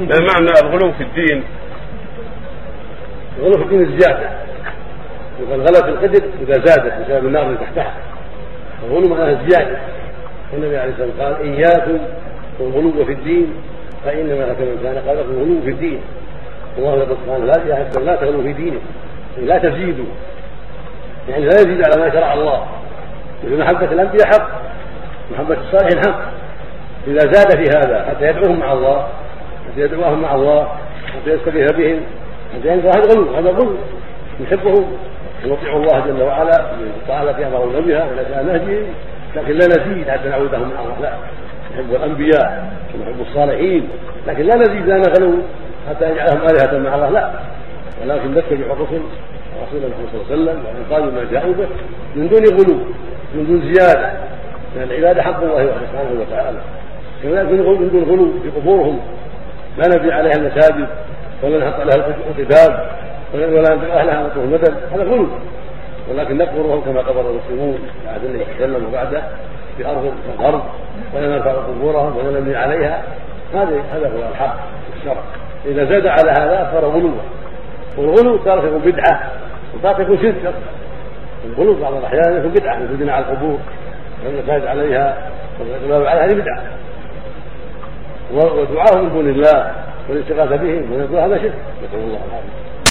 ما معنى الغلو في الدين؟ الغلو في الدين الزيادة يقال غلت القدر إذا زادت بسبب النار اللي تحتها. الغلو معناه الزيادة النبي عليه الصلاة والسلام قال إياكم والغلو في الدين. فإنما من كان قبلكم غلو في الدين. الله يقول سبحانه لا يا لا تغلوا في دينكم لا تزيدوا. يعني لا يزيد على ما شرع الله. مثل محبة الأنبياء حق محبة الصالحين حق. إذا زاد في هذا حتى يدعوهم مع الله حتى يدعوهم مع الله حتى يستغيث بهم حتى ينفع هذا غلو هذا غلو نحبهم ونطيع الله جل وعلا بالطاعة التي أمرنا بها ونسأل نهجهم لكن لا نزيد حتى نعودهم مع الله لا. نحب الأنبياء ونحب الصالحين لكن لا نزيد لا نغلو حتى يجعلهم آلهة مع الله لا. ولكن نتبع الرسل رسول الله صلى الله عليه وسلم وينقادوا ما جاءوا به من دون غلو من دون زيادة لأن العبادة حق الله سبحانه وتعالى. كذلك من دون غلو في قبورهم لا نبني عليها المساجد ولا نحط عليها القباب ولا ندعو اهلها نطلب المدد هذا غلو ولكن نقبرهم كما قبر المسلمون بعد النبي صلى الله عليه وسلم وبعده في أرض الغرب ولا نرفع قبورهم ولا نبني عليها. هذا هذا هو الحق في الشرع. إذا زاد على هذا صار غلوا والغلو تارة يكون بدعة. وتارة يكون شرك الغلو بعض الأحيان يكون بدعة مثل بناء على القبور والمساجد عليها والإقبال عليها هذه بدعة. ودعاء من دون الله والاستغاثة بهم ونقول هذا شرك. نسأل الله العافية.